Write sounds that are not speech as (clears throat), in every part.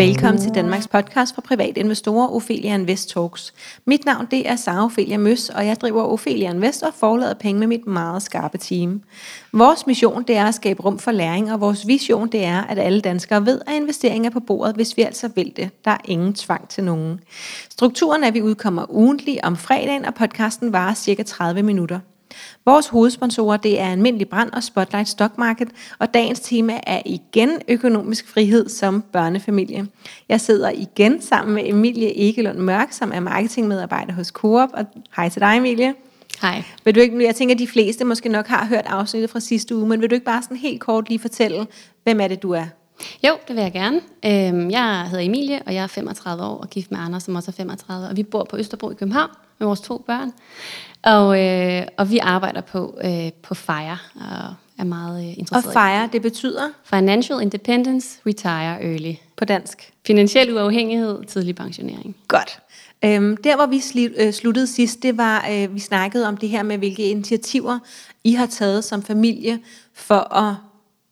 Velkommen til Danmarks podcast for private investorer, Ophelia Invest Talks. Mit navn det er Sara Ophelia Møs, og jeg driver Ophelia Invest og forlader penge med mit meget skarpe team. Vores mission det er at skabe rum for læring, og vores vision det er, at alle danskere ved, at investering er på bordet, hvis vi altså vil det. Der er ingen tvang til nogen. Strukturen er, at vi udkommer ugentlig om fredagen, og podcasten varer cirka 30 minutter. Vores hovedsponsorer det er Almindelig Brand og Spotlight Stock Market, og dagens tema er igen økonomisk frihed som børnefamilie. Jeg sidder igen sammen med Emilie Egelund Mørk, som er marketingmedarbejder hos Coop, og hej til dig Emilie. Hej. Vil du ikke, jeg tænker, at de fleste måske nok har hørt afsnittet fra sidste uge, men vil du ikke bare sådan helt kort lige fortælle, hvem er det, du er? Jo, det vil jeg gerne. Øhm, jeg hedder Emilie, og jeg er 35 år og gift med Anders, som også er 35, og vi bor på Østerbro i København med vores to børn. Og, øh, og vi arbejder på, øh, på FIRE, og er meget øh, interesseret Og FIRE, det betyder? Financial Independence, Retire Early. På dansk? Finansiel uafhængighed, tidlig pensionering. Godt. Øhm, der, hvor vi sli, øh, sluttede sidst, det var, øh, vi snakkede om det her med, hvilke initiativer I har taget som familie for at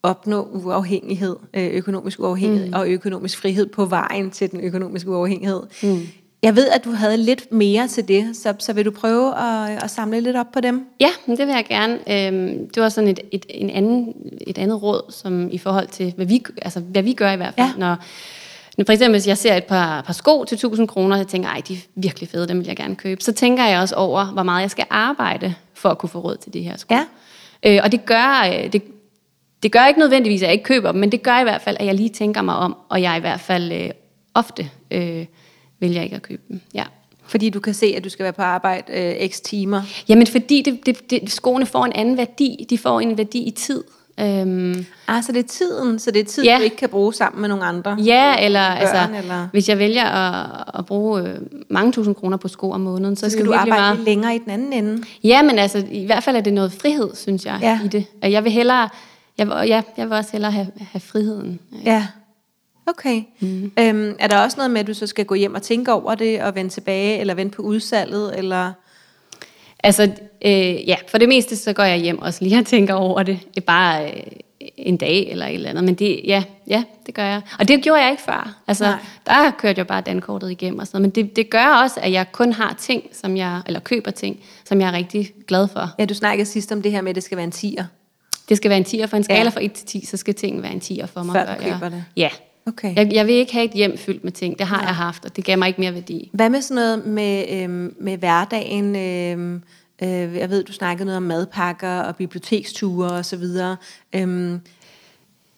opnå uafhængighed, øh, økonomisk uafhængighed mm. og økonomisk frihed på vejen til den økonomiske uafhængighed. Mm. Jeg ved, at du havde lidt mere til det, så, så vil du prøve at, at samle lidt op på dem? Ja, det vil jeg gerne. Øhm, det var sådan et, et, en anden, et andet råd, som i forhold til, hvad vi, altså, hvad vi gør i hvert fald, ja. når, når for eksempel, hvis jeg ser et par, par sko til 1000 kroner, og jeg tænker, ej, de er virkelig fede, dem vil jeg gerne købe, så tænker jeg også over, hvor meget jeg skal arbejde for at kunne få råd til de her sko. Ja. Øh, og det gør, øh, det, det gør ikke nødvendigvis, at jeg ikke køber dem, men det gør i hvert fald, at jeg lige tænker mig om, og jeg i hvert fald øh, ofte øh, vælger ikke at købe dem. Ja. Fordi du kan se, at du skal være på arbejde øh, x timer? Jamen, fordi det, det, det, skoene får en anden værdi. De får en værdi i tid. Øhm, ah, så det er tiden, så det er tid, ja. du ikke kan bruge sammen med nogle andre? Ja, eller, børn, altså, eller? hvis jeg vælger at, at bruge øh, mange tusind kroner på sko om måneden, så, så skal du arbejde meget... længere i den anden ende? Ja, men altså, i hvert fald er det noget frihed, synes jeg, ja. i det. Jeg vil hellere, jeg, ja, jeg vil også hellere have, have friheden. Ja. Okay. Mm. Øhm, er der også noget med, at du så skal gå hjem og tænke over det, og vende tilbage, eller vende på udsalget, eller... Altså, øh, ja, for det meste så går jeg hjem og lige og tænker over det. Det er bare øh, en dag eller et eller andet. Men det, ja, ja, det gør jeg. Og det gjorde jeg ikke før. Altså, Nej. der kørte jeg bare dankortet igennem og sådan noget. Men det, det gør også, at jeg kun har ting, som jeg, eller køber ting, som jeg er rigtig glad for. Ja, du snakkede sidst om det her med, at det skal være en tiger. Det skal være en tiger. For en skala ja. fra 1 til 10, så skal tingene være en tiger for mig. Før du køber jeg, det? Ja, Okay. Jeg, jeg vil ikke have et hjem fyldt med ting. Det har ja. jeg haft, og det gav mig ikke mere værdi. Hvad med sådan noget med, øhm, med hverdagen? Øhm, øh, jeg ved, du snakkede noget om madpakker og biblioteksture og så videre. Øhm,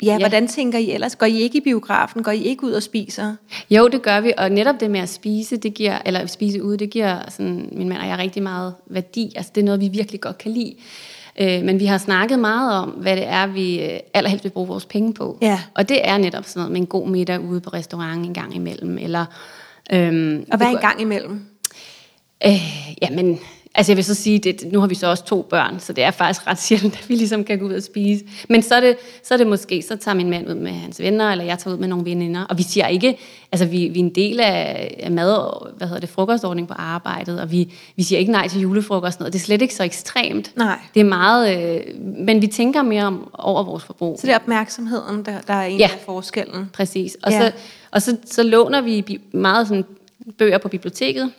Ja, ja, hvordan tænker I ellers? Går I ikke i biografen? Går I ikke ud og spiser? Jo, det gør vi, og netop det med at spise, det giver, eller spise ude, det giver sådan, min mand og jeg rigtig meget værdi. Altså, det er noget, vi virkelig godt kan lide. Øh, men vi har snakket meget om, hvad det er, vi øh, allerhelst vil bruge vores penge på. Ja. Og det er netop sådan noget med en god middag ude på restaurant en gang imellem. Eller, øhm, og hvad er en gang imellem? Øh, jamen, Altså jeg vil så sige, at nu har vi så også to børn, så det er faktisk ret sjældent, at vi ligesom kan gå ud og spise. Men så er det, så er det måske, så tager min mand ud med hans venner, eller jeg tager ud med nogle veninder. Og vi siger ikke, altså vi, vi er en del af, af mad, hvad hedder det, frokostordning på arbejdet, og vi, vi siger ikke nej til julefrokost og noget. Det er slet ikke så ekstremt. Nej. Det er meget, øh, men vi tænker mere om, over vores forbrug. Så det er opmærksomheden, der, der er en ja. af forskellen. præcis. Og, ja. så, og så, så låner vi meget sådan bøger på biblioteket,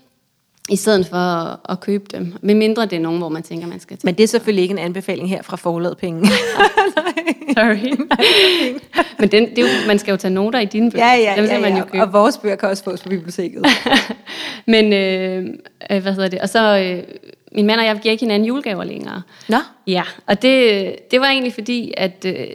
i stedet for at, at købe dem. Med mindre det er nogen, hvor man tænker, man skal tage. Men det er selvfølgelig ikke en anbefaling her fra forladet penge. (laughs) Sorry. (laughs) Men den, det er jo, man skal jo tage noter i dine bøger. Ja, ja, Dem ja, ja. Man jo købe. og vores bøger kan også fås på biblioteket. (laughs) Men, øh, øh, hvad hedder det? Og så, øh, min mand og jeg giver ikke hinanden julegaver længere. Nå? Ja, og det, det var egentlig fordi, at øh,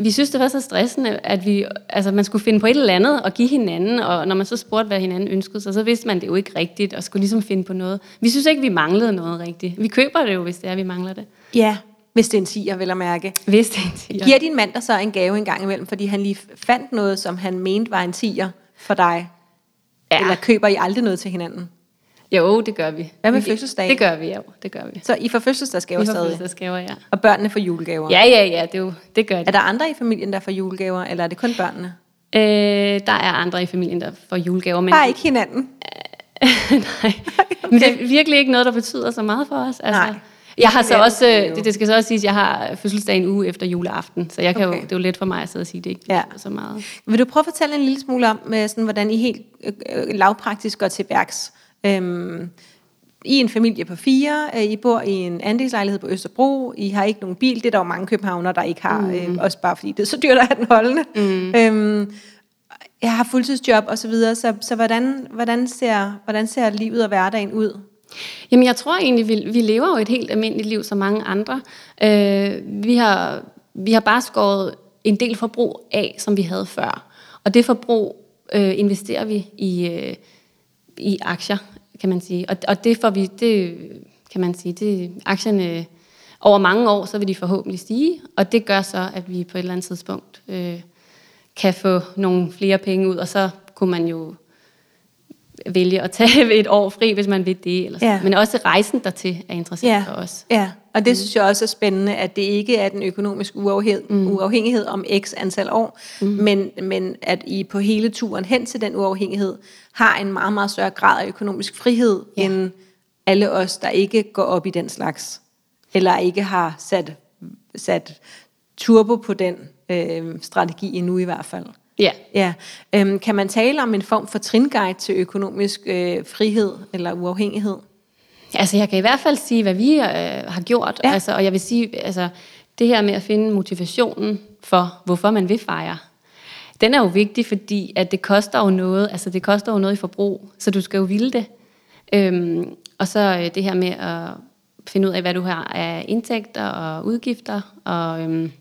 vi synes, det var så stressende, at vi, altså, man skulle finde på et eller andet og give hinanden, og når man så spurgte, hvad hinanden ønskede sig, så vidste man det jo ikke rigtigt, og skulle ligesom finde på noget. Vi synes ikke, vi manglede noget rigtigt. Vi køber det jo, hvis det er, vi mangler det. Ja, hvis det er en tiger, vil jeg mærke. Hvis det er en tiger. Giver din mand dig så en gave en gang imellem, fordi han lige fandt noget, som han mente var en tiger for dig? Ja. Eller køber I aldrig noget til hinanden? Jo, det gør vi. Hvad med fødselsdag? Det gør vi, jo. Det gør vi. Så I får fødselsdagsgaver stadig? I får fødselsdagsgaver, ja. Og børnene får julegaver? Ja, ja, ja, det, jo, det gør de. Er der andre i familien, der får julegaver, eller er det kun børnene? Øh, der er andre i familien, der får julegaver. Men Bare ikke hinanden? (laughs) Nej, okay. (laughs) men det er virkelig ikke noget, der betyder så meget for os. Altså, Nej. Jeg har så også, det øh, det, det skal så også siges, at jeg har fødselsdag en uge efter juleaften, så jeg kan Okay. jo, det er jo let for mig at sidde og sige, at det ikke Ja. så meget. Vil du prøve at fortælle en lille smule om, med sådan, hvordan I helt øh, øh, lavpraktisk går til værks? Øhm, I en familie på fire, øh, I bor i en andelslejlighed på Østerbro, I har ikke nogen bil, det er der jo mange københavner, der ikke har, mm. øh, også bare fordi det er så dyrt at have den holdende. Mm. Øhm, jeg har fuldtidsjob og så videre, så, så hvordan, hvordan, ser, hvordan ser livet og hverdagen ud? Jamen, jeg tror egentlig, vi, vi lever jo et helt almindeligt liv som mange andre. Øh, vi, har, vi har bare skåret en del forbrug af, som vi havde før. Og det forbrug øh, investerer vi i, øh, i aktier, kan man sige. Og, og det får vi, det kan man sige, det aktierne over mange år, så vil de forhåbentlig stige, og det gør så, at vi på et eller andet tidspunkt øh, kan få nogle flere penge ud, og så kunne man jo vælge at tage (laughs) et år fri, hvis man vil det. Eller sådan. Ja. Men også rejsen dertil er interessant Ja, for os. ja. og det mm. synes jeg også er spændende, at det ikke er den økonomiske uafhængighed, mm. uafhængighed om x antal år, mm. men, men at I på hele turen hen til den uafhængighed har en meget, meget større grad af økonomisk frihed, ja. End alle os, der ikke går op i den slags, eller ikke har sat, sat turbo på den øh, strategi endnu i hvert fald. Ja. Ja. Øhm, kan man tale om en form for tringuide til økonomisk øh, frihed eller uafhængighed? Altså, jeg kan i hvert fald sige, hvad vi øh, har gjort. Ja. Altså, og jeg vil sige, altså, det her med at finde motivationen for, hvorfor man vil fejre, den er jo vigtig, fordi at det koster jo noget, altså det koster jo noget i forbrug, så du skal jo ville det. Øhm, og så øh, det her med at finde ud af, hvad du har af indtægter og udgifter, og øhm,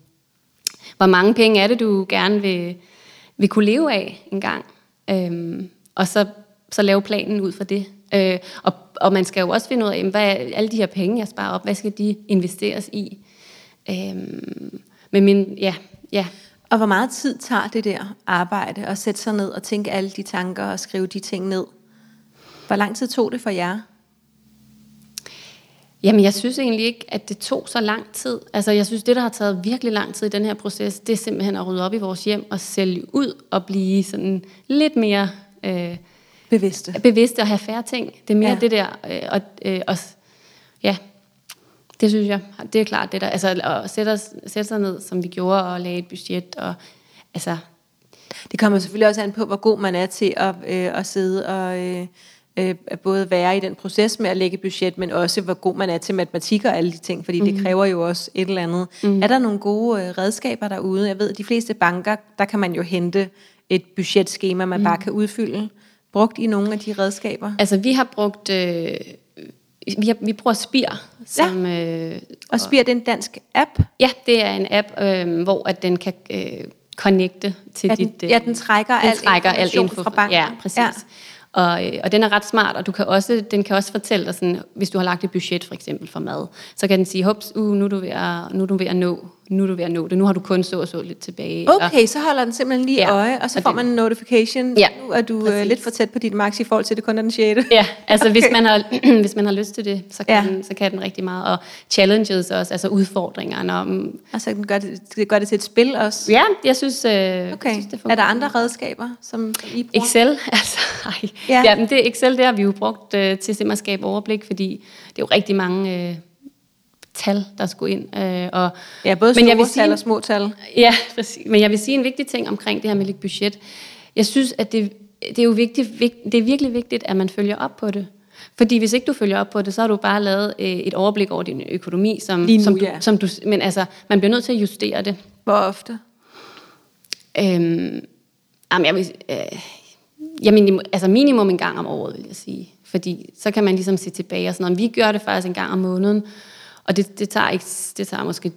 hvor mange penge er det, du gerne vil, vil kunne leve af en gang. Øhm, og så, så lave planen ud fra det. Øh, og, og man skal jo også finde ud af, hvad er alle de her penge, jeg sparer op, hvad skal de investeres i? Øhm, men min, ja, ja. Og hvor meget tid tager det der arbejde at sætte sig ned og tænke alle de tanker og skrive de ting ned? Hvor lang tid tog det for jer? Jamen, jeg synes egentlig ikke, at det tog så lang tid. Altså, jeg synes, det, der har taget virkelig lang tid i den her proces, det er simpelthen at rydde op i vores hjem og sælge ud og blive sådan lidt mere øh, Bevidste. bevidste og have færre ting. Det er mere Ja. det der, øh, og, øh, og, ja, det synes jeg, det er klart det der, altså at sætte, os, sætte sig ned, som vi gjorde, og lage et budget, og altså, Det kommer selvfølgelig også an på, hvor god man er til at, øh, at sidde og øh, øh, at både være i den proces med at lægge budget, men også hvor god man er til matematik og alle de ting, fordi mm. det kræver jo også et eller andet. Mm. Er der nogle gode øh, redskaber derude? Jeg ved, at de fleste banker, der kan man jo hente et budgetskema, man mm. bare kan udfylde. Brugt i nogle af de redskaber? altså vi har brugt, øh, vi, har, vi bruger Spir, som, ja. øh, Og Spir, det er en dansk app. ja, det er en app, øh, hvor at den kan øh, connecte til Ja, dit... øh, ja, den trækker den al trækker information info fra banken. Ja, præcis. Ja. Og, øh, og den er ret smart, og du kan også, den kan også fortælle dig, sådan, hvis du har lagt et budget for eksempel for mad, så kan den sige, hups, uh, nu, er du ved at, nu er du ved at nå, nu er du ved at nå det, nu har du kun så og så lidt tilbage. Okay, så holder den simpelthen lige Ja, øje, og så og får det- man en notification. Ja, nu er du øh, præcis. lidt for tæt på dit max i forhold til, det kun er den 6. Ja, altså okay. hvis, man har, (clears throat) hvis man har lyst til det, så kan, Ja. den, så kan den rigtig meget. Og challenges også, altså udfordringer. Når, Altså, den gør det, det gør det til et spil også. ja, jeg synes, øh, Okay. jeg synes det er der andre redskaber, som, I bruger? Excel, (laughs) altså, ej. Ja. Ja. ja men det Excel, det har vi jo brugt øh, til simpelthen at skabe overblik, fordi det er jo rigtig mange øh, tal, der skulle ind. Øh, og, Ja, både men store jeg vil tal sige, og små tal. Ja, præcis. Men jeg vil sige en vigtig ting omkring det her med lidt budget. Jeg synes, at det, det er jo vigtigt, vigt, det er virkelig vigtigt, at man følger op på det. Fordi hvis ikke du følger op på det, så har du bare lavet øh, et overblik over din økonomi, som, Lige nu, som, du, ja. som du, men altså, man bliver nødt til at justere det. Hvor ofte? Øhm, jamen, jeg vil, øh, ja, minimum, altså minimum en gang om året, vil jeg sige. Fordi så kan man ligesom se tilbage og sådan noget. Vi gør det faktisk en gang om måneden, og det, det, tager, ikke, det tager måske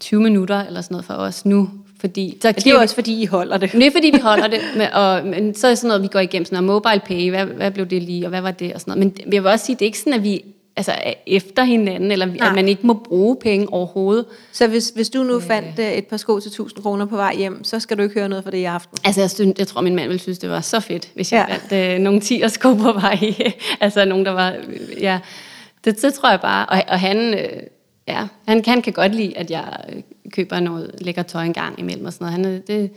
20 minutter eller sådan noget for os nu. Fordi, så det er jo også, fordi I holder det. det er fordi, vi holder det, med, og, men så er det sådan noget, vi går igennem, sådan noget mobile pay, hvad, hvad blev det lige, og hvad var det, og sådan noget. Men jeg vil også sige, det er ikke sådan, at vi altså, er efter hinanden, eller Nej. at man ikke må bruge penge overhovedet. Så hvis, hvis du nu fandt øh, et par sko til 1000 kroner på vej hjem, så skal du ikke høre noget for det i aften. Altså, jeg, synes, jeg tror, min mand ville synes, det var så fedt, hvis jeg Ja. vandt øh, nogle 10 sko på vej. (laughs) altså, nogen, der var... Ja, det, det tror jeg bare. Og, og han, øh, ja, han, han kan godt lide, at jeg øh, køber noget lækker tøj en gang imellem og sådan noget. Han, øh, det,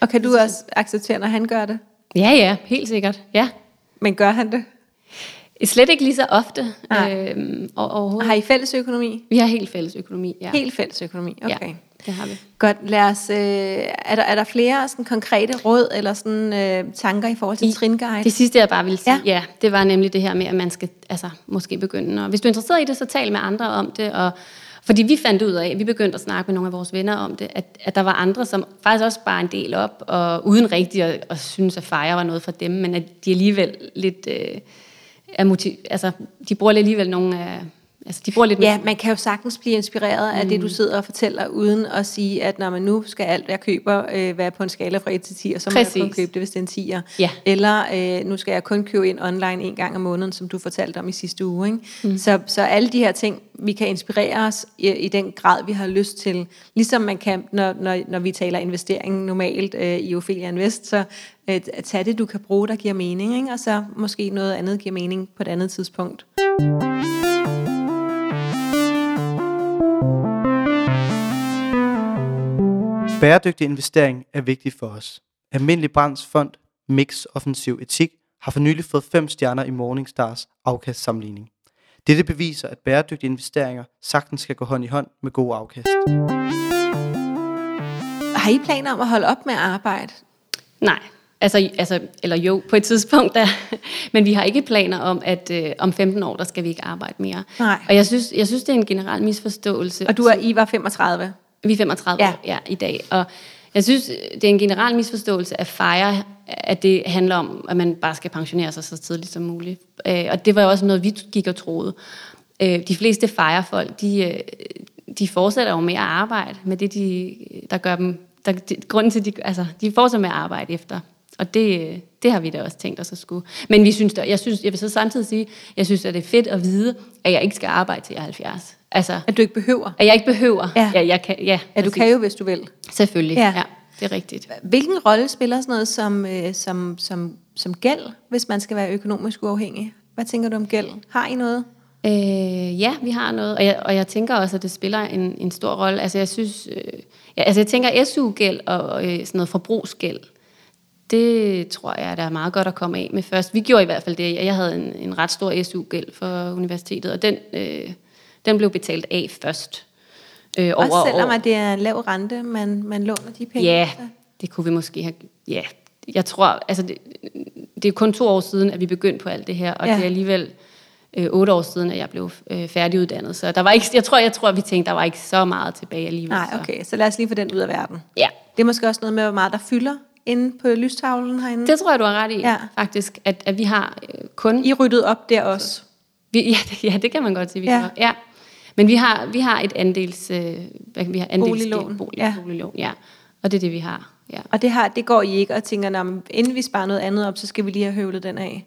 Og kan du også acceptere, når han gør det? ja, ja, helt sikkert. Ja. Men gør han det? Slet ikke lige så ofte. Nej. Øhm, og. Har I fælles økonomi? Vi har helt fælles økonomi, ja. Helt fælles økonomi, okay. Ja, det har vi. Godt, lad os, øh, er, der, er der flere sådan konkrete råd eller sådan, øh, tanker i forhold til Tringuide? Det sidste, jeg bare ville sige, Ja. ja. ja, det var nemlig det her med, at man skal altså, måske begynde. Og hvis du er interesseret i det, så tal med andre om det. Og, fordi vi fandt ud af, vi begyndte at snakke med nogle af vores venner om det, at, at der var andre, som faktisk også bare en del op, og uden rigtig at, at synes, at fejre var noget for dem, men at de alligevel lidt... Øh, er motiv, altså, de bruger alligevel nogle af... Altså, de bruger lidt Ja, man kan jo sagtens blive inspireret af det, du sidder og fortæller, uden at sige, at når man nu skal alt, jeg køber, øh, være på en skala fra 1 til 10, og så må jeg kun Præcis. købe det, hvis det er en 10'er. Ja. Eller øh, nu skal jeg kun købe ind online en gang om måneden, som du fortalte om i sidste uge. Ikke? Mm. Så, så alle de her ting, vi kan inspirere os i, i den grad, vi har lyst til. Ligesom man kan, når, når, når vi taler investering normalt øh, i Ophelia Invest, så øh, at tage det, du kan bruge, der giver mening, ikke? og så måske noget andet giver mening på et andet tidspunkt. Bæredygtig investering er vigtig for os. Almindelig Brands Fond Mix Offensiv Etik har for nylig fået 5 stjerner i Morningstars afkastsammenligning. Dette beviser, at bæredygtige investeringer sagtens skal gå hånd i hånd med gode afkast. Har I planer om at holde op med at arbejde? Nej, altså, altså, eller jo, på et tidspunkt der. Men vi har ikke planer om, at øh, om 15 år, der skal vi ikke arbejde mere. Nej. Og jeg synes, jeg synes, det er en generel misforståelse. Og du er, I var 35. Vi er 35 Ja. år ja, i dag, og jeg synes, det er en generel misforståelse at fejre, at det handler om, at man bare skal pensionere sig så tidligt som muligt. Øh, og det var jo også noget, vi gik og troede. Øh, de fleste fejrefolk, de, øh, de fortsætter jo med at arbejde med det, de, der gør dem... Der, de, grunden til, de, altså, de fortsætter med at arbejde efter. Og det, øh, det har vi da også tænkt os at skulle. Men vi synes, der, jeg, synes, jeg vil så samtidig sige, jeg synes, at det er fedt at vide, at jeg ikke skal arbejde til jeg er 70. Altså, At du ikke behøver. at jeg ikke behøver. Ja. ja jeg kan, ja At du kan jo, hvis du vil. Selvfølgelig, Ja. ja. Det er rigtigt. Hvilken rolle spiller sådan noget som, øh, som, som, som gæld, hvis man skal være økonomisk uafhængig? Hvad tænker du om gæld? Har I noget? Øh, ja, vi har noget, og jeg, og jeg tænker også, at det spiller en, en stor rolle. Altså jeg synes, øh, ja, altså jeg tænker SU-gæld og øh, sådan noget forbrugsgæld, det tror jeg, der er meget godt at komme af med først. Vi gjorde i hvert fald det. Jeg havde en, en ret stor SU-gæld for universitetet, og den, øh, den blev betalt af først. Øh, over Også selvom år. at det er en lav rente, man, man låner de penge. Ja, det kunne vi måske have... Ja, jeg tror, altså det, det er kun to år siden, at vi begyndte på alt det her, og Ja. det er alligevel øh, otte år siden, at jeg blev øh, færdiguddannet. Så der var ikke, jeg tror, jeg tror, vi tænkte, der var ikke så meget tilbage alligevel. Nej, så. okay. Så lad os lige få den ud af verden. Ja, Det er måske også noget med, hvor meget der fylder inde på lystavlen herinde. det tror jeg, du har ret i, Ja. faktisk, at, at vi har øh, kun... I ryddet op der også. Vi, (laughs) ja, det, ja, det kan man godt sige, vi Ja. ja. ja. Men vi har, vi har et andels... Øh, hvad vi har andelsgæld, Boliglån. Bolig, Ja. boliglån, ja. Og det er det, vi har, ja. Og det, har, det går I ikke og tænker, "Nå, men inden vi sparer noget andet op, så skal vi lige have høvlet den af.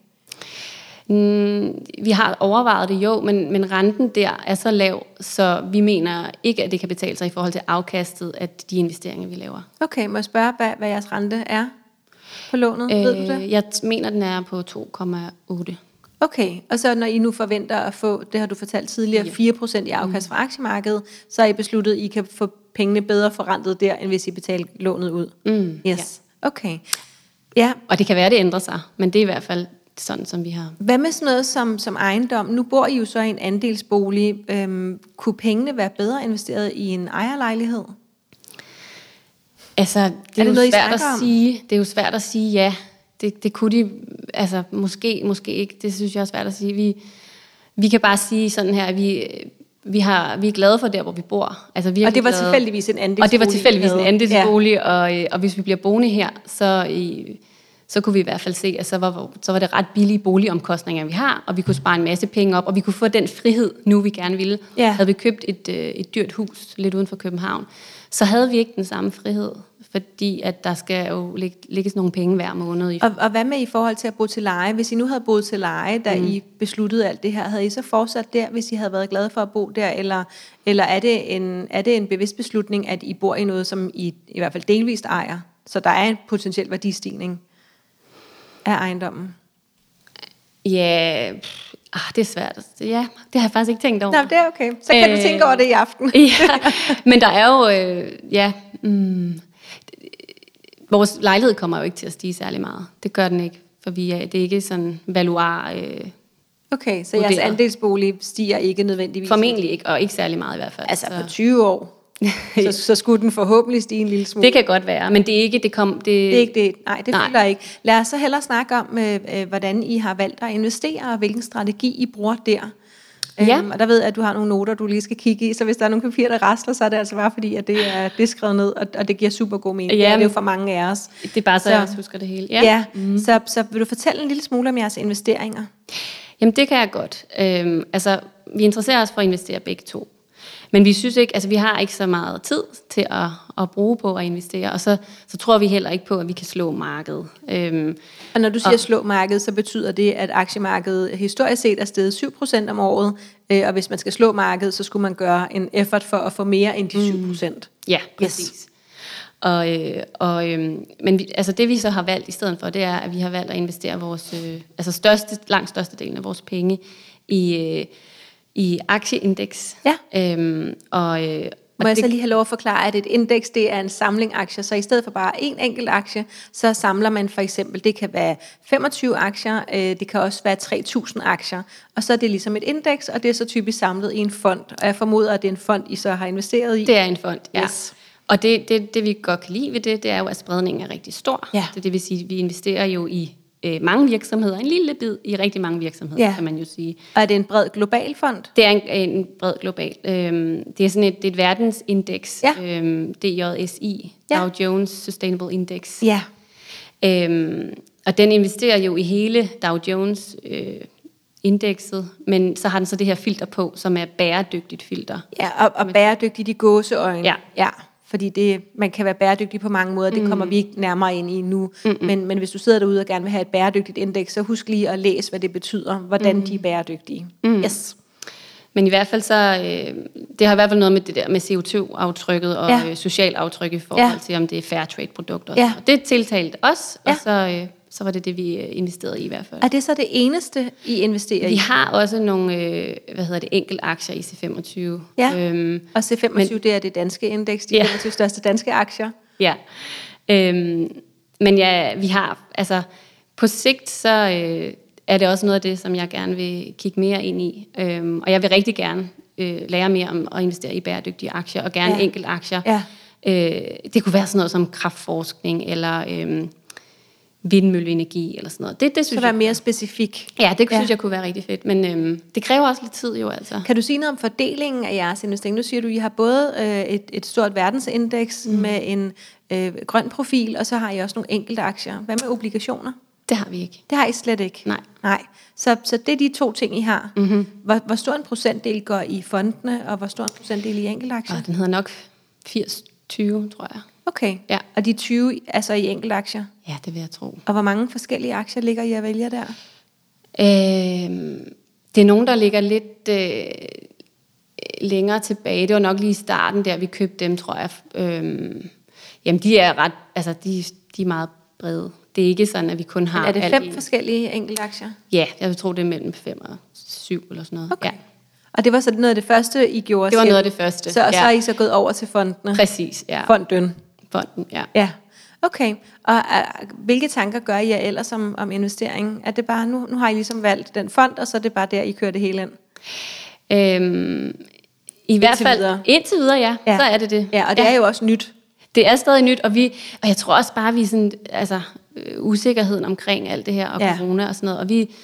Mm, vi har overvejet det jo, men, men renten der er så lav, så vi mener ikke, at det kan betale sig i forhold til afkastet af de investeringer, vi laver. Okay, må jeg spørge, hvad, hvad jeres rente er på lånet? Øh, Ved du det? jeg mener, den er på 2,8. Okay, og så når I nu forventer at få, det har du fortalt tidligere, 4% i afkast fra aktiemarkedet, så har I besluttet, at I kan få pengene bedre forrentet der, end hvis I betaler lånet ud. Mm, Yes, okay. Ja, Og det kan være, det ændrer sig, men det er i hvert fald sådan, som vi har. hvad med sådan noget som, som ejendom? Nu bor I jo så i en andelsbolig. Øhm, kunne pengene være bedre investeret i en ejerlejlighed? Altså, det er, det jo noget, svært at sige. Det er jo svært at sige ja. Det, det kunne de, altså måske, måske ikke. Det synes jeg er svært at sige. Vi, vi kan bare sige sådan her, at vi, vi, har, vi er glade for der, hvor vi bor. Altså, vi Og det var tilfældigvis en andelsbolig? Og det var tilfældigvis en andelsbolig, ja. og, og hvis vi bliver boende her, så, i, så kunne vi i hvert fald se, at så var, så var det ret billige boligomkostninger, vi har, og vi kunne spare en masse penge op, og vi kunne få den frihed, nu vi gerne ville. Ja. Havde vi købt et, øh, et dyrt hus lidt uden for København, så havde vi ikke den samme frihed, fordi at der skal jo lig, ligge nogle penge hver måned. I, Og, og hvad med i forhold til at bo til leje? Hvis I nu havde boet til leje, da mm. I besluttede alt det her, havde I så fortsat der, hvis I havde været glade for at bo der? Eller, eller er, det en, er det en bevidst beslutning, at I bor i noget, som I i hvert fald delvist ejer? Så der er en potentiel værdistigning af ejendommen? ja, pff, ah, det er svært. Ja, det har jeg faktisk ikke tænkt over. Nå, det er okay. Så kan øh, du Øh, tænke over det i aften. ja, men der er jo, øh, ja, mm, vores lejlighed kommer jo ikke til at stige særlig meget. Det gør den ikke, for vi er, det er ikke sådan valuar, øh, Okay, så jeres Vurderet. andelsbolig stiger ikke nødvendigvis? Formentlig ikke, og ikke særlig meget i hvert fald. Altså så. på 20 år, (laughs) så, så skulle den forhåbentlig stige en lille smule. Det kan godt være, men det er ikke, det kom, det, Det er ikke det. Nej, det føler jeg ikke. Lad os så hellere snakke om, øh, øh, hvordan I har valgt at investere, og hvilken strategi I bruger der. Ja. Øhm, og der ved jeg, at du har nogle noter, du lige skal kigge i, så hvis der er nogle papirer, der rasler, så er det altså bare fordi, at det er, det er skrevet ned, og, og det giver super god mening. Ja, det er det jo for mange af os. det er bare så, Så- jeg også husker det hele. Ja, ja. Mm. Så, så vil du fortælle en lille smule om jeres investeringer? Jamen det kan jeg godt. Øhm, altså, vi interesserer os for at investere begge to. Men vi synes ikke, altså vi har ikke så meget tid til at, at bruge på at investere, og så, så tror vi heller ikke på, at vi kan slå markedet. Øhm, Og når du siger slå markedet, så betyder det, at aktiemarkedet historisk set er steget 7% om året, øh, og hvis man skal slå markedet, så skulle man gøre en effort for at få mere end de 7%. ja, Yes. præcis. Og, øh, og, øh, men vi, altså det vi så har valgt i stedet for, det er, at vi har valgt at investere vores, øh, altså største, langt største delen af vores penge i, øh, i aktieindeks. Ja. Øhm, og, øh, Må jeg det- så lige have lov at forklare, at et indeks, det er en samling aktier, så i stedet for bare en enkelt aktie, så samler man for eksempel, det kan være 25 aktier, øh, det kan også være 3.000 aktier, og så er det ligesom et indeks, og det er så typisk samlet i en fond, og jeg formoder, at det er en fond, I så har investeret i. Det er en fond, ja. Yes. Og det, det, det, vi godt kan lide ved det, det er jo, at spredningen er rigtig stor. Ja. Så det vil sige, at vi investerer jo i øh, mange virksomheder, en lille bid i rigtig mange virksomheder, Ja. kan man jo sige. Og er det en bred global fond? Det er en, en bred global. Øhm, det er sådan et, det er et verdensindeks, Ja. øhm, DJSI, Ja. Dow Jones Sustainable Index. Ja. Øhm, og den investerer jo i hele Dow Jones øh, indekset, men så har den så det her filter på, som er bæredygtigt filter. Ja, og, og bæredygtigt i gåseøjne. Ja. ja. Fordi det, man kan være bæredygtig på mange måder, det kommer vi ikke nærmere ind i nu. Men, men hvis du sidder derude og gerne vil have et bæredygtigt indeks, så husk lige at læse, hvad det betyder, hvordan de er bæredygtige. Yes. Men i hvert fald så, øh, det har i hvert fald noget med det der med CO2-aftrykket og Ja. øh, social aftryk i forhold ja. til, om det er fair trade produkter. Ja. Og det tiltalte os, Ja. og så, øh, så var det det, vi øh, investerede i i hvert fald. Er det så det eneste, I investerer Vi i? har også nogle, øh, hvad hedder det, enkelte aktier i C25. Ja. Øhm, Og C25, men, det er det danske indeks, de Ja. 25 største danske aktier. Ja. Øhm, men ja, vi har, altså på sigt, så øh, er det også noget af det, som jeg gerne vil kigge mere ind i. Øhm, og jeg vil rigtig gerne øh, lære mere om at investere i bæredygtige aktier, og gerne ja. enkelt aktier. Ja. Øh, det kunne være sådan noget som kraftforskning, eller øh, vindmølleenergi, eller sådan noget. Det, det Så synes være jeg, mere specifik. ja, det Ja. synes jeg kunne være rigtig fedt. Men øh, det kræver også lidt tid jo, altså. Kan du sige noget om fordelingen af jeres investering? Nu siger du, at I har både øh, et, et stort verdensindeks mm. med en øh, grøn profil, og så har I også nogle enkelte aktier. Hvad med obligationer? Det har vi ikke. Det har I slet ikke? Nej. Nej. Så, så det er de to ting, I har. Mm-hmm. Hvor, hvor stor en procentdel går i fondene, og hvor stor en procentdel i enkeltaktier? Og den hedder nok 80-20, tror jeg. Okay. Ja. Og de 20 er så i enkeltaktier? Ja, det vil jeg tro. Og hvor mange forskellige aktier ligger I at vælge der? Øh, det er nogen, der ligger lidt øh, længere tilbage. Det var nok lige i starten, der vi købte dem, tror jeg. Øh, jamen, de er ret, altså, de, de er meget brede. Det er ikke sådan, at vi kun har Men er det fem i- forskellige enkeltaktier? Ja, jeg vil tro, det er mellem fem og syv eller sådan noget. Okay. Ja, Og det var så noget af det første, I gjorde Det var selv? noget af det første, Så, og så ja. er I så gået over til fondene? præcis. Ja. Fonden? Fonden, ja. Ja, okay. Og uh, hvilke tanker gør I ellers om, om investering? Er det bare, nu, nu har I ligesom valgt den fond, og så er det bare der, I kører det hele ind? Øhm, I hvert fald, videre. indtil videre, ja, ja, så er det det. Ja, og det ja. er jo også nyt. Det er stadig nyt, og, vi, og jeg tror også bare, vi sådan, altså, øh, usikkerheden omkring alt det her, og ja. corona og sådan noget, og vi,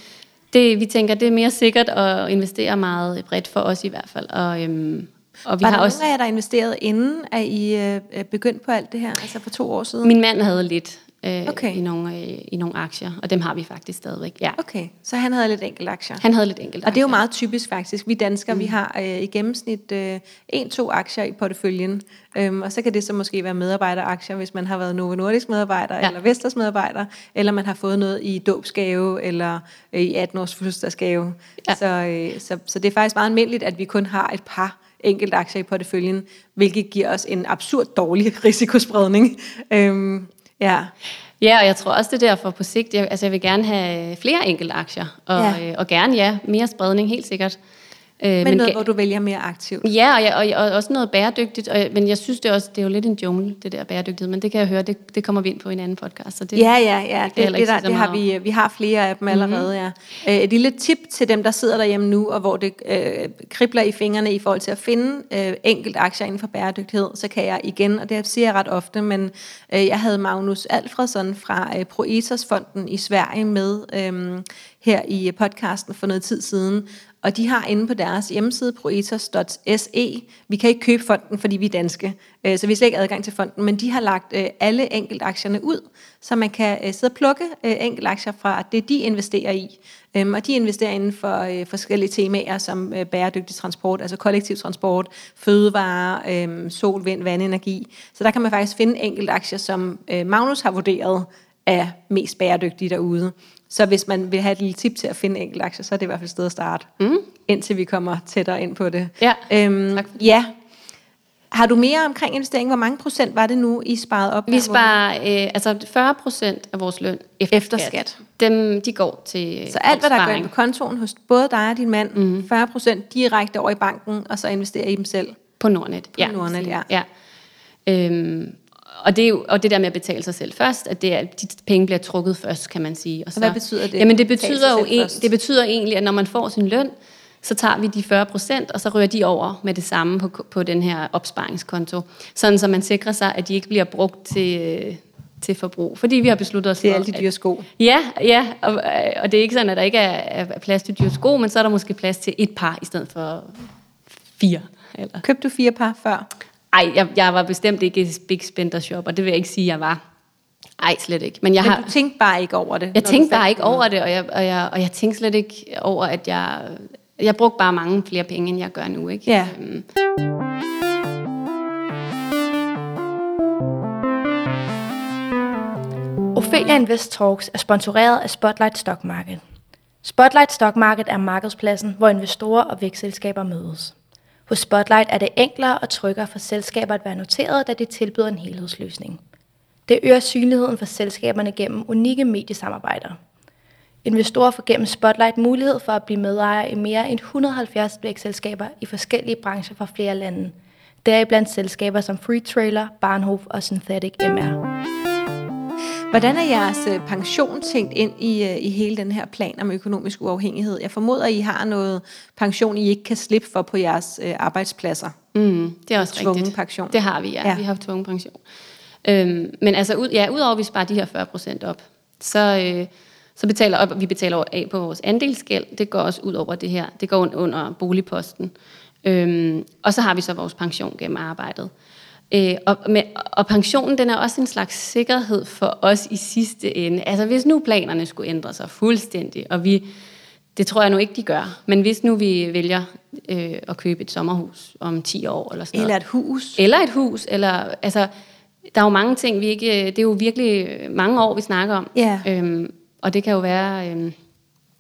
det, vi tænker, det er mere sikkert at investere meget bredt for os i hvert fald, og, øhm, og vi Var har der også, nogen af jer, der investerede inden, at I øh, begyndte på alt det her, altså for to år siden? min mand havde lidt øh, Okay. i, nogle, øh, i nogle aktier, og dem har vi faktisk stadigvæk, ja. Okay, så han havde lidt enkelt aktier. Han havde lidt enkelt Og det er jo aktier. meget typisk faktisk. Vi danskere, mm. vi har øh, i gennemsnit øh, en-to aktier i porteføljen. Øhm, og så kan det så måske være medarbejderaktier, hvis man har været Novo Nordisk medarbejder, ja. Eller Vestas medarbejder, eller man har fået noget i dåbsgave, eller øh, i 18-års fødselsdagsgave. Ja. Ja. Så, øh, så, så det er faktisk meget almindeligt, at vi kun har et par enkelte aktier i porteføljen, hvilket giver os en absurd dårlig (laughs) risikospredning. Øhm, ja. Ja, og jeg tror også, det er derfor på sigt, jeg, altså jeg vil gerne have flere enkelte aktier, og, ja. øh, og gerne, ja, mere spredning, helt sikkert. Øh, Men noget, ga- hvor du vælger mere aktivt. Ja, og, jeg, og, og også noget bæredygtigt, og, men jeg synes det også, det er jo lidt en jungle, det der bæredygtighed, men det kan jeg høre, det, det kommer vi ind på i en anden podcast. Så det, Ja, ja, ja. Det, det, ikke der, det har vi, vi har flere af dem allerede, mm-hmm. ja. Øh, Et lille tip til dem, der sidder derhjemme nu, og hvor det øh, kribler i fingrene i forhold til at finde øh, enkelt aktier inden for bæredygtighed, så kan jeg igen, og det siger jeg ret ofte, men øh, jeg havde Magnus Alfredsson fra øh, Proetos-fonden i Sverige med øh, her i podcasten for noget tid siden, og de har inde på deres hjemmeside, proetos.se, vi kan ikke købe fonden, fordi vi er danske, øh, så vi har slet ikke adgang til fonden, men de har lagt øh, alle enkeltaktierne ud, så man kan øh, sidde og plukke øh, enkeltaktier fra det, de investerer i. Øhm, og de investerer inden for øh, forskellige temaer, som øh, bæredygtig transport, altså kollektiv transport, fødevarer, øh, sol, vind, vandenergi. Så der kan man faktisk finde enkeltaktier, som øh, Magnus har vurderet er mest bæredygtige derude. Så hvis man vil have et lille tip til at finde enkeltaktier, så er det i hvert fald et sted at starte, mm. indtil vi kommer tættere ind på det. Ja, øhm, tak. Ja. Har du mere omkring investering? Hvor mange procent var det nu, I sparede op? Vi sparer øh, altså 40 procent af vores løn efter, Efter skat. Dem, de går til Så alt, hvad der går ind på kontoen hos både dig og din mand, mm. 40% direkte over i banken, og så investerer I dem selv. På Nordnet. ja, Nordnet, ja. ja. Øhm, og det, er jo, og det der med at betale sig selv først, at det er, de penge bliver trukket først, kan man sige. Og, så, hvad betyder det, Jamen det betyder, jo en, det betyder egentlig, at når man får sin løn, så tager vi de 40 procent, og så rører de over med det samme på, på den her opsparingskonto. Sådan så man sikrer sig, at de ikke bliver brugt til, øh, til forbrug. Fordi vi har besluttet os Det er for, alle de at- dyre sko. Ja, ja og, og det er ikke sådan, at der ikke er, er plads til dyre sko, men så er der måske plads til et par i stedet for fire. Eller. Købte du fire par før? Ej, jeg, jeg var bestemt ikke big spender shop, og det vil jeg ikke sige, jeg var. Ej, slet ikke. Men jeg Men har... du tænkte bare ikke over det? Jeg tænkte bare ikke over det, og jeg, og, jeg, og jeg tænkte slet ikke over, at jeg... Jeg brugte bare mange flere penge, end jeg gør nu, ikke? Ja. Øhm, Ophelia Invest Talks er sponsoreret af Spotlight Stock Market. Spotlight Stock Market er markedspladsen, hvor investorer og vækstselskaber mødes. Hos Spotlight er det enklere og tryggere for selskaber at være noteret, da det tilbyder en helhedsløsning. Det øger synligheden for selskaberne gennem unikke mediesamarbejder. Investorer får gennem Spotlight mulighed for at blive medejer i mere end 170 vækstselskaber i forskellige brancher fra flere lande. Deriblandt selskaber som Free Trailer, Barnhof og Synthetic MR. Hvordan er jeres øh, pension tænkt ind i, øh, i hele den her plan om økonomisk uafhængighed? Jeg formoder, I har noget pension, I ikke kan slippe for på jeres øh, arbejdspladser. Mm, det er også Tvungen rigtigt. pension. Det har vi, ja. Ja. Vi har tvungen pension. Øhm, men altså, ud, ja, udover at vi sparer de her 40 procent op, så, øh, så betaler op, vi betaler af på vores andelsgæld. Det går også ud over det her. Det går under boligposten. Øhm, og så har vi så vores pension gennem arbejdet. Øh, og, med, og pensionen, den er også en slags sikkerhed for os i sidste ende. Altså hvis nu planerne skulle ændre sig fuldstændig, og vi, det tror jeg nu ikke, de gør, men hvis nu vi vælger øh, at købe et sommerhus om 10 år eller sådan Eller et hus. eller et hus, eller altså, der er jo mange ting, vi ikke, det er jo virkelig mange år, vi snakker om. Ja. Øhm, og det kan jo være, øhm,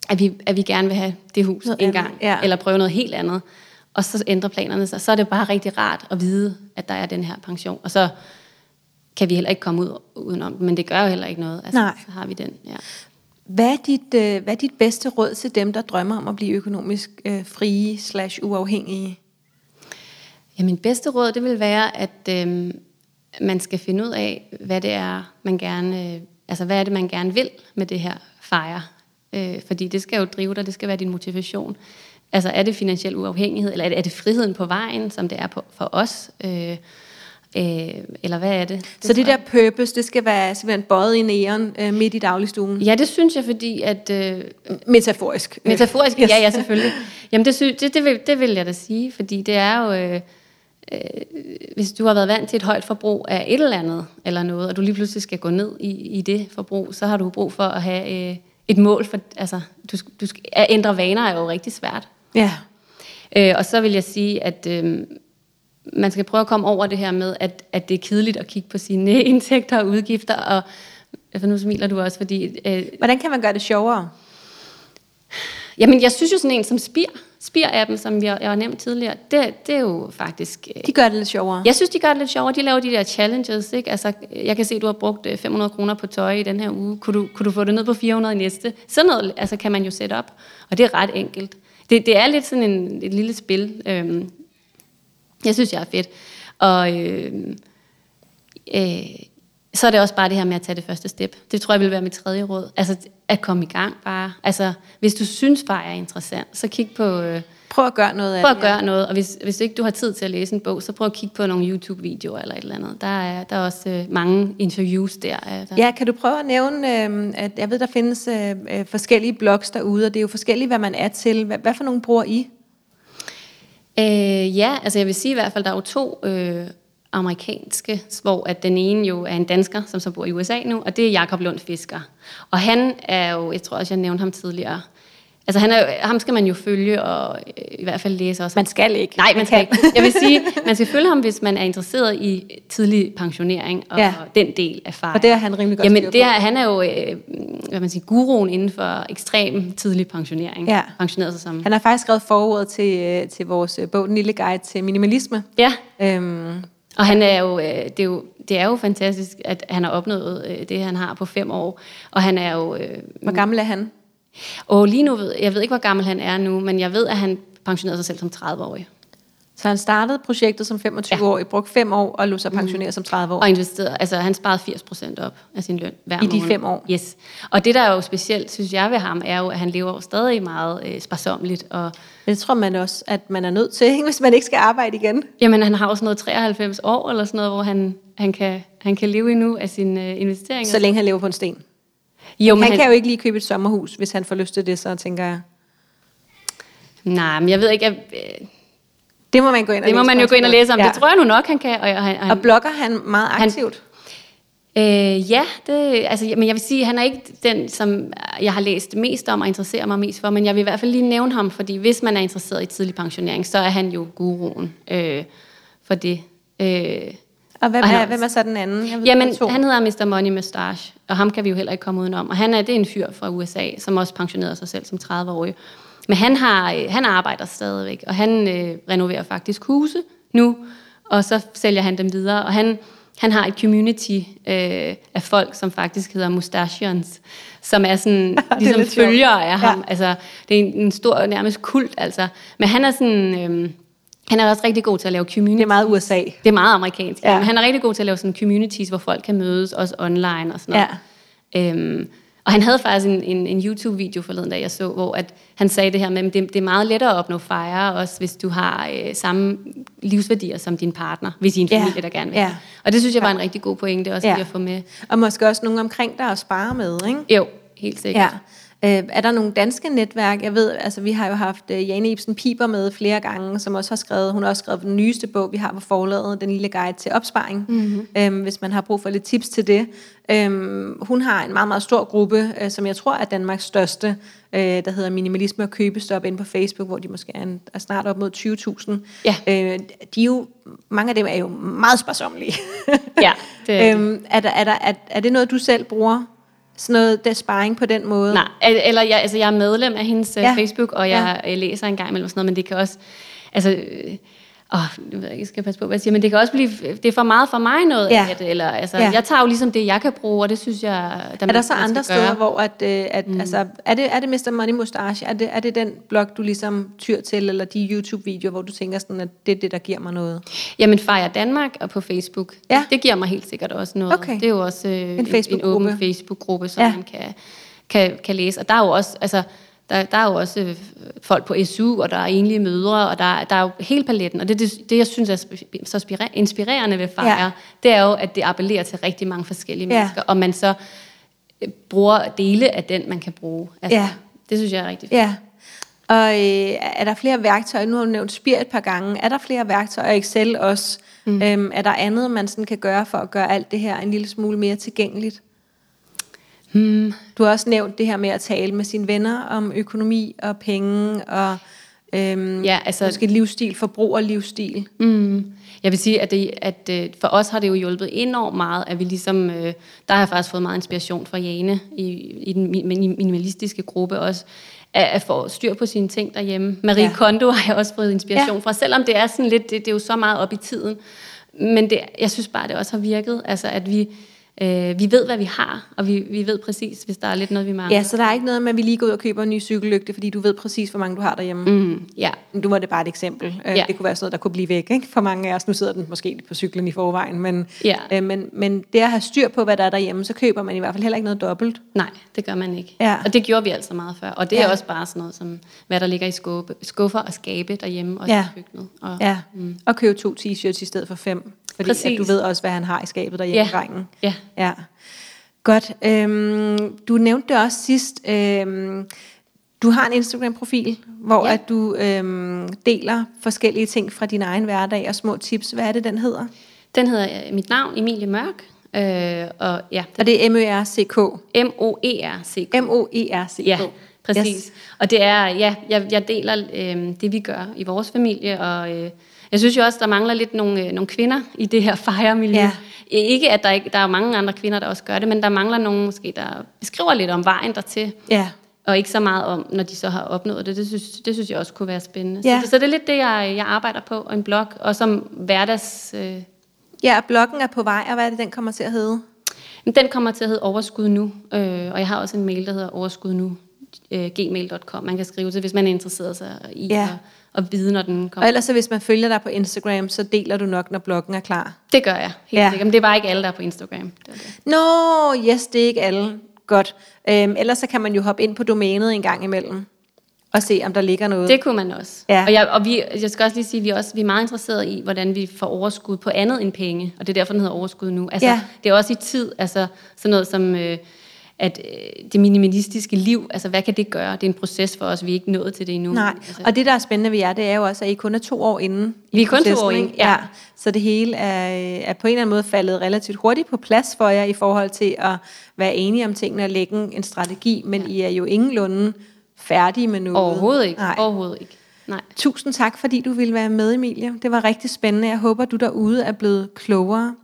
at, vi, at vi gerne vil have det hus Noget en gang, ja. eller prøve noget helt andet. Og så ændrer planerne sig. Så er det bare rigtig rart at vide, at der er den her pension. Og så kan vi heller ikke komme ud udenom den, men det gør jo heller ikke noget. Altså, Nej. Så har vi den, ja. Hvad er, dit, øh, hvad er dit bedste råd til dem, der drømmer om at blive økonomisk øh, frie slash uafhængige? Ja, min bedste råd, det vil være, at øhm, man skal finde ud af, hvad det er, man gerne, øh, altså hvad er det, man gerne vil med det her fejre. Øh, fordi det skal jo drive dig, det skal være din motivation. Altså er det finansiel uafhængighed, eller er det, er det friheden på vejen, som det er på, for os? Øh, øh, eller hvad er det? Så det der purpose, det skal være simpelthen bøjet i næren øh, midt i dagligstuen? Ja, det synes jeg, fordi at... Øh, Metaforisk. Metaforisk, Yes. yes. ja, ja, selvfølgelig. Jamen, det, sy- det, det, vil, det vil jeg da sige, fordi det er jo... Øh, øh, hvis du har været vant til et højt forbrug af et eller andet, eller noget, og du lige pludselig skal gå ned i, i det forbrug, så har du brug for at have øh, et mål for... Altså, du, du skal, at ændre vaner er jo rigtig svært. Ja. Øh, og så vil jeg sige, at øh, man skal prøve at komme over det her med, at, at det er kedeligt at kigge på sine (laughs) indtægter og udgifter, og for nu smiler du også, fordi... Øh, Hvordan kan man gøre det sjovere? Jamen, jeg synes jo sådan en som Spir, Spir-appen, som jeg, jeg har nævnt tidligere, det, det er jo faktisk... øh, De gør det lidt sjovere. Jeg synes, de gør det lidt sjovere. De laver de der challenges, ikke? Altså, jeg kan se, at du har brugt øh, 500 kroner på tøj i den her uge. Kunne du, kunne du få det ned på 400 i næste? Sådan noget altså, kan man jo sætte op, og det er ret enkelt. det, det er lidt sådan en, et lille spil. Øhm, jeg synes, jeg er fedt. Og øh, øh, så er det også bare det her med at tage det første step. Det tror jeg vil være mit tredje råd. Altså at komme i gang bare. Altså hvis du synes bare er interessant, så kig på... Øh, Prøv at gøre noget af prøv at det. gøre noget, og hvis, hvis ikke du har tid til at læse en bog, så prøv at kigge på nogle YouTube-videoer eller et eller andet. Der er, der er også øh, mange interviews der. øh, der Ja, kan du prøve at nævne, øh, at jeg ved, der findes øh, øh, forskellige blogs derude, og det er jo forskelligt, hvad man er til. Hvad, hvad for nogle bruger I? Øh, ja, altså jeg vil sige i hvert fald, der er jo to øh, amerikanske, hvor at den ene jo er en dansker, som så bor i USA nu, og det er Jakob Lund Fisker. Og han er jo, jeg tror også, jeg nævnte ham tidligere, altså han er, ham skal man jo følge og øh, i hvert fald læse også. Man skal ikke. Nej, man skal ikke. Jeg vil sige, man skal følge ham, hvis man er interesseret i tidlig pensionering og Ja. den del af far. Og det er han rimelig godt Jamen, det er, han er jo, øh, hvad man siger, guruen inden for ekstrem tidlig pensionering. Ja. Pensioneret sig som... Han har faktisk skrevet forordet til, øh, til vores bog, Den lille guide til minimalisme. Ja, Øhm, Og han er jo, øh, det, er jo, det er jo fantastisk, at han har opnået øh, det, han har på fem år. Og han er jo... Øh, hvor gammel er han? og lige nu, ved, jeg ved ikke, hvor gammel han er nu, men jeg ved, at han pensionerede sig selv som 30-årig. Så han startede projektet som 25-årig, brugte fem år og lå sig pensionere som 30 år. Og investerede, altså han sparede 80% op af sin løn hver I de måned. fem år? Yes. Og det, der er jo specielt, synes jeg ved ham, er jo, at han lever jo stadig meget øh, sparsomligt. Og, Men det tror man også, at man er nødt til, (laughs) ikke? hvis man ikke skal arbejde igen. jamen, han har også noget 93 år, eller sådan noget, hvor han, han, kan, han kan leve endnu af sine øh, investeringer. Så længe han lever på en sten. jo, Han, han kan jo ikke lige købe et sommerhus, hvis han får lyst til det, så tænker jeg. Nej, men jeg ved ikke, at, øh, Det må man gå ind og Det må man jo gå ind og læse om. Ja. Det tror jeg nu nok, han kan. Og, han, Og blogger han meget aktivt? Øh, ja, det, altså, men jeg vil sige, han er ikke den, som jeg har læst mest om og interesserer mig mest for, men jeg vil i hvert fald lige nævne ham, fordi hvis man er interesseret i tidlig pensionering, så er han jo guruen øh, for det. Øh, Og hvem, Og er, hvem er så den anden? Jeg ved, Jamen, to. han hedder Mr. Money Mustache, og ham kan vi jo heller ikke komme udenom. Og han er, det er en fyr fra USA, som også pensionerede sig selv som 30-årig. Men han, har, øh, han arbejder stadigvæk, og han øh, renoverer faktisk huse nu, og så sælger han dem videre. Og han, han har et community øh, af folk, som faktisk hedder Mustachians, som er sådan, (laughs) ligesom lidt sjovt. følgere af ham. Ja. Altså, det er en, en stor, nærmest kult, altså. Men han er sådan... Øh, han er også rigtig god til at lave community. Det er meget USA. Det er meget amerikansk. Ja. Ja. Men han er rigtig god til at lave sådan communities, hvor folk kan mødes, også online og sådan noget. Ja. Øhm, og han havde faktisk en, en, en YouTube-video forleden, da jeg så, hvor at han sagde det her med, at det, det er meget lettere at opnå fejre, også hvis du har øh, samme livsværdier som din partner, hvis I er en Ja. familie, der gerne vil. Ja. Og det synes jeg var en rigtig god pointe også ja. lige at få med. Og måske også nogen omkring dig at spare med, ikke? Jo, helt sikkert. Ja. Øh, er der nogle danske netværk? Jeg ved, altså vi har jo haft øh, Jane Ibsen Piper med flere gange, som også har skrevet, hun har også skrevet den nyeste bog, vi har på forlaget, Den lille guide til opsparing, mm-hmm. øhm, hvis man har brug for lidt tips til det. Øhm, hun har en meget, meget stor gruppe, øh, som jeg tror er Danmarks største, øh, der hedder Minimalisme og Købestop inde på Facebook, hvor de måske er, en, er snart op mod 20.000. Ja. Øh, de er jo, mange af dem er jo meget sparsomlige. Ja, det er (laughs) øhm, er, der, er, der, er, er det noget, du selv bruger? Sådan noget der sparring på den måde? Nej, eller jeg, altså jeg er medlem af hendes Ja. ja. Facebook, og jeg ja. læser en gang imellem sådan noget, men det kan også, altså, øh, åh, ikke, jeg skal passe på, hvad jeg siger, men det kan også blive, det er for meget for mig noget Ja. af det, eller altså, Ja. jeg tager jo ligesom det, jeg kan bruge, og det synes jeg, der Er der så andre gøre. steder, hvor at, øh, at mm. altså, er det, er det Mr. Money Mustache? Er det, er det den blog, du ligesom tyr til, eller de YouTube-videoer, hvor du tænker sådan, at det er det, der giver mig noget? Jamen, Fejre Danmark og på Facebook, Ja. det giver mig helt sikkert også noget. Okay. Det er jo også øh, en, en Facebook-gruppe. åben Facebook-gruppe, som ja. man kan, kan, kan læse. Og der er jo også, altså, der, der er jo også øh, folk på SU, og der er enlige mødre, og der, der er jo hele paletten. Og det, det, det jeg synes er så inspirerende ved Ja. ja. det er jo, at det appellerer til rigtig mange forskellige Ja. mennesker, og man så øh, bruger dele af den, man kan bruge. Altså, Ja. Det synes jeg er rigtig fedt. Ja. Og øh, er der flere værktøjer? Nu har du nævnt Spir et par gange. Er der flere værktøjer? Excel også? Mm. Øhm, er der andet, man sådan kan gøre for at gøre alt det her en lille smule mere tilgængeligt? Hmm. Du har også nævnt det her med at tale med sine venner om økonomi og penge og øhm, Ja, altså- måske livsstil, forbrug og livsstil. Mm. Jeg vil sige, at, det, at øh, for os har det jo hjulpet enormt meget, at vi ligesom, øh, der har jeg faktisk fået meget inspiration fra Jane i, i den mi- min- minimalistiske gruppe også, at, at få styr på sine ting derhjemme. Marie Ja. Kondo har jeg også fået inspiration ja. fra, selvom det er sådan lidt, det, det er jo så meget op i tiden. Men det, jeg synes bare, det også har virket, altså at vi, Øh, vi ved, hvad vi har, og vi, vi ved præcis, hvis der er lidt noget, vi mangler. Ja, så der er ikke noget med, at vi lige går ud og køber en ny cykellygte, fordi du ved præcis, hvor mange du har derhjemme. Mm, ja, Du var det bare et eksempel. Ja. Det kunne være sådan noget, der kunne blive væk ikke? for mange af os. Nu sidder den måske på cyklen i forvejen, men, Ja. øh, men, men det at have styr på, hvad der er derhjemme, så køber man i hvert fald heller ikke noget dobbelt. nej, det gør man ikke. Ja. Og det gjorde vi altså meget før. Og det er Ja. også bare sådan noget, som hvad der ligger i skuffe, skuffer og skabe derhjemme, og Ja. i køkkenet. Og, Ja, mm. og købe to t-shirts i stedet for fem. Fordi at Præcis. du ved også, hvad han har i skabet derhjemme, Ja. drengen. Ja. ja. Godt. Øhm, du nævnte det også sidst. Øhm, du har en Instagram-profil, hvor ja. At du øhm, deler forskellige ting fra din egen hverdag og små tips. Hvad er det, den hedder? Den hedder øh, mit navn, Emilie Mørk. Øh, og ja, Og det er M-Ø-R-C-K. M-O-E-R-C. M-O-E-R-C-K. Ja, præcis. Yes. Og det er, ja, jeg, jeg deler øh, det, vi gør i vores familie, og øh, jeg synes jo også, der mangler lidt nogle, øh, nogle kvinder i det her fejremiljø. Ja. Ikke, at der ikke, der er mange andre kvinder, der også gør det, men der mangler nogen måske, der beskriver lidt om vejen dertil, Ja. og ikke så meget om, når de så har opnået det. Det synes, det synes jeg også kunne være spændende. Ja. Så, det, så det er lidt det, jeg, jeg arbejder på, og en blog, og som hverdags... Øh, Ja, og bloggen er på vej, og hvad er det, den kommer til at hedde? Den kommer til at hedde Overskud Nu, øh, og jeg har også en mail, der hedder overskud nu, øh, gmail.com. Man kan skrive til, hvis man er interesseret sig i ja. at, at vide, når den Og kommer. ellers, så hvis man følger dig på Instagram, så deler du nok, når bloggen er klar. Det gør jeg, helt Ja. sikkert. Men det er bare ikke alle, der er på Instagram. Det det. Nå, yes, det er ikke alle. Godt. Øhm, ellers så kan man jo hoppe ind på domænet en gang imellem, og se, om der ligger noget. det kunne man også. Ja. Og, jeg, og vi, jeg skal også lige sige, at vi, er også, vi er meget interesserede i, hvordan vi får overskud på andet end penge. Og det er derfor, den hedder Overskud Nu. Altså, Ja. Det er også i tid, altså sådan noget som... Øh, at øh, det minimalistiske liv, altså hvad kan det gøre? Det er en proces for os, vi er ikke nået til det endnu. Nej, Altså, og det, der er spændende ved jer, det er jo også, at I kun er to år inden. Vi er kun to år ikke? inde, ja. Så det hele er, er på en eller anden måde faldet relativt hurtigt på plads for jer i forhold til at være enige om tingene og lægge en strategi, men ja. I er jo ingenlunde færdige med noget. Overhovedet ikke. Nej. Overhovedet ikke. Nej. Tusind tak, fordi du ville være med, Emilie. Det var rigtig spændende. Jeg håber, du derude er blevet klogere.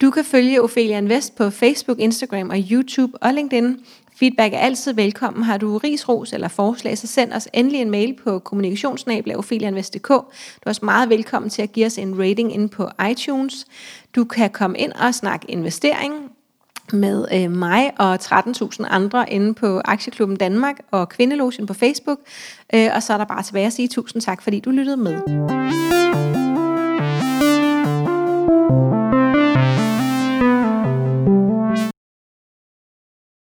Du kan følge Ophelia Invest på Facebook, Instagram og YouTube og LinkedIn. Feedback er altid velkommen. Har du ris, ros eller forslag, så send os endelig en mail på kommunikationsnabel.opheliainvest.dk. Du er også meget velkommen til at give os en rating inde på iTunes. Du kan komme ind og snakke investering med øh, mig og 13.000 andre inde på Aktieklubben Danmark og Kvindelogen på Facebook. Øh, og så er der bare tilbage at sige tusind tak, fordi du lyttede med.